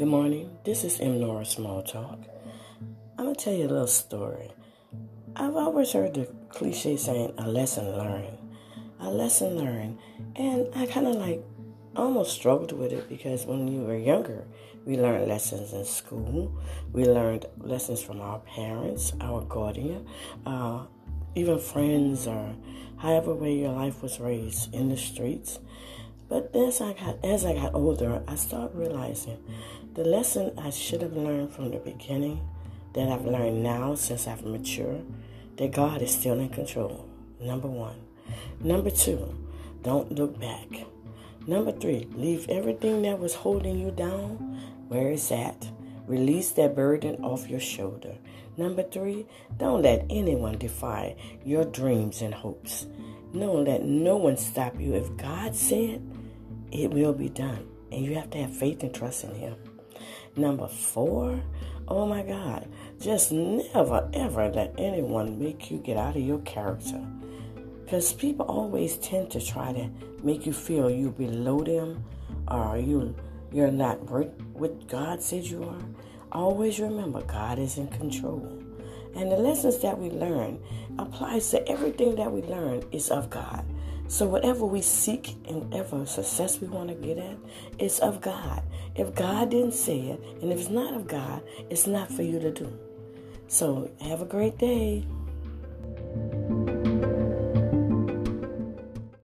Good morning. This is M. Nora Small Talk. I'm going to tell you a little story. I've always heard the cliche saying, a lesson learned. A lesson learned. And I kind of like almost struggled with it because when you were younger, we learned lessons in school. We learned lessons from our parents, our guardian, uh, even friends, or however way your life was raised in the streets. But as I got as I got older, I started realizing the lesson I should have learned from the beginning, that I've learned now since I've matured, that God is still in control. Number one. Number two, don't look back. Number three, leave everything that was holding you down where it's at. Release that burden off your shoulder. Number three, don't let anyone defy your dreams and hopes. Don't let no one stop you. If God said, it will be done. And you have to have faith and trust in Him. Number four, oh my God, just never ever let anyone make you get out of your character. Because people always tend to try to make you feel you below them or you you're not what God said you are. Always remember God is in control. And the lessons that we learn applies to everything that we learn is of God. So whatever we seek and whatever success we want to get at, it's of God. If God didn't say it, and if it's not of God, it's not for you to do. So have a great day.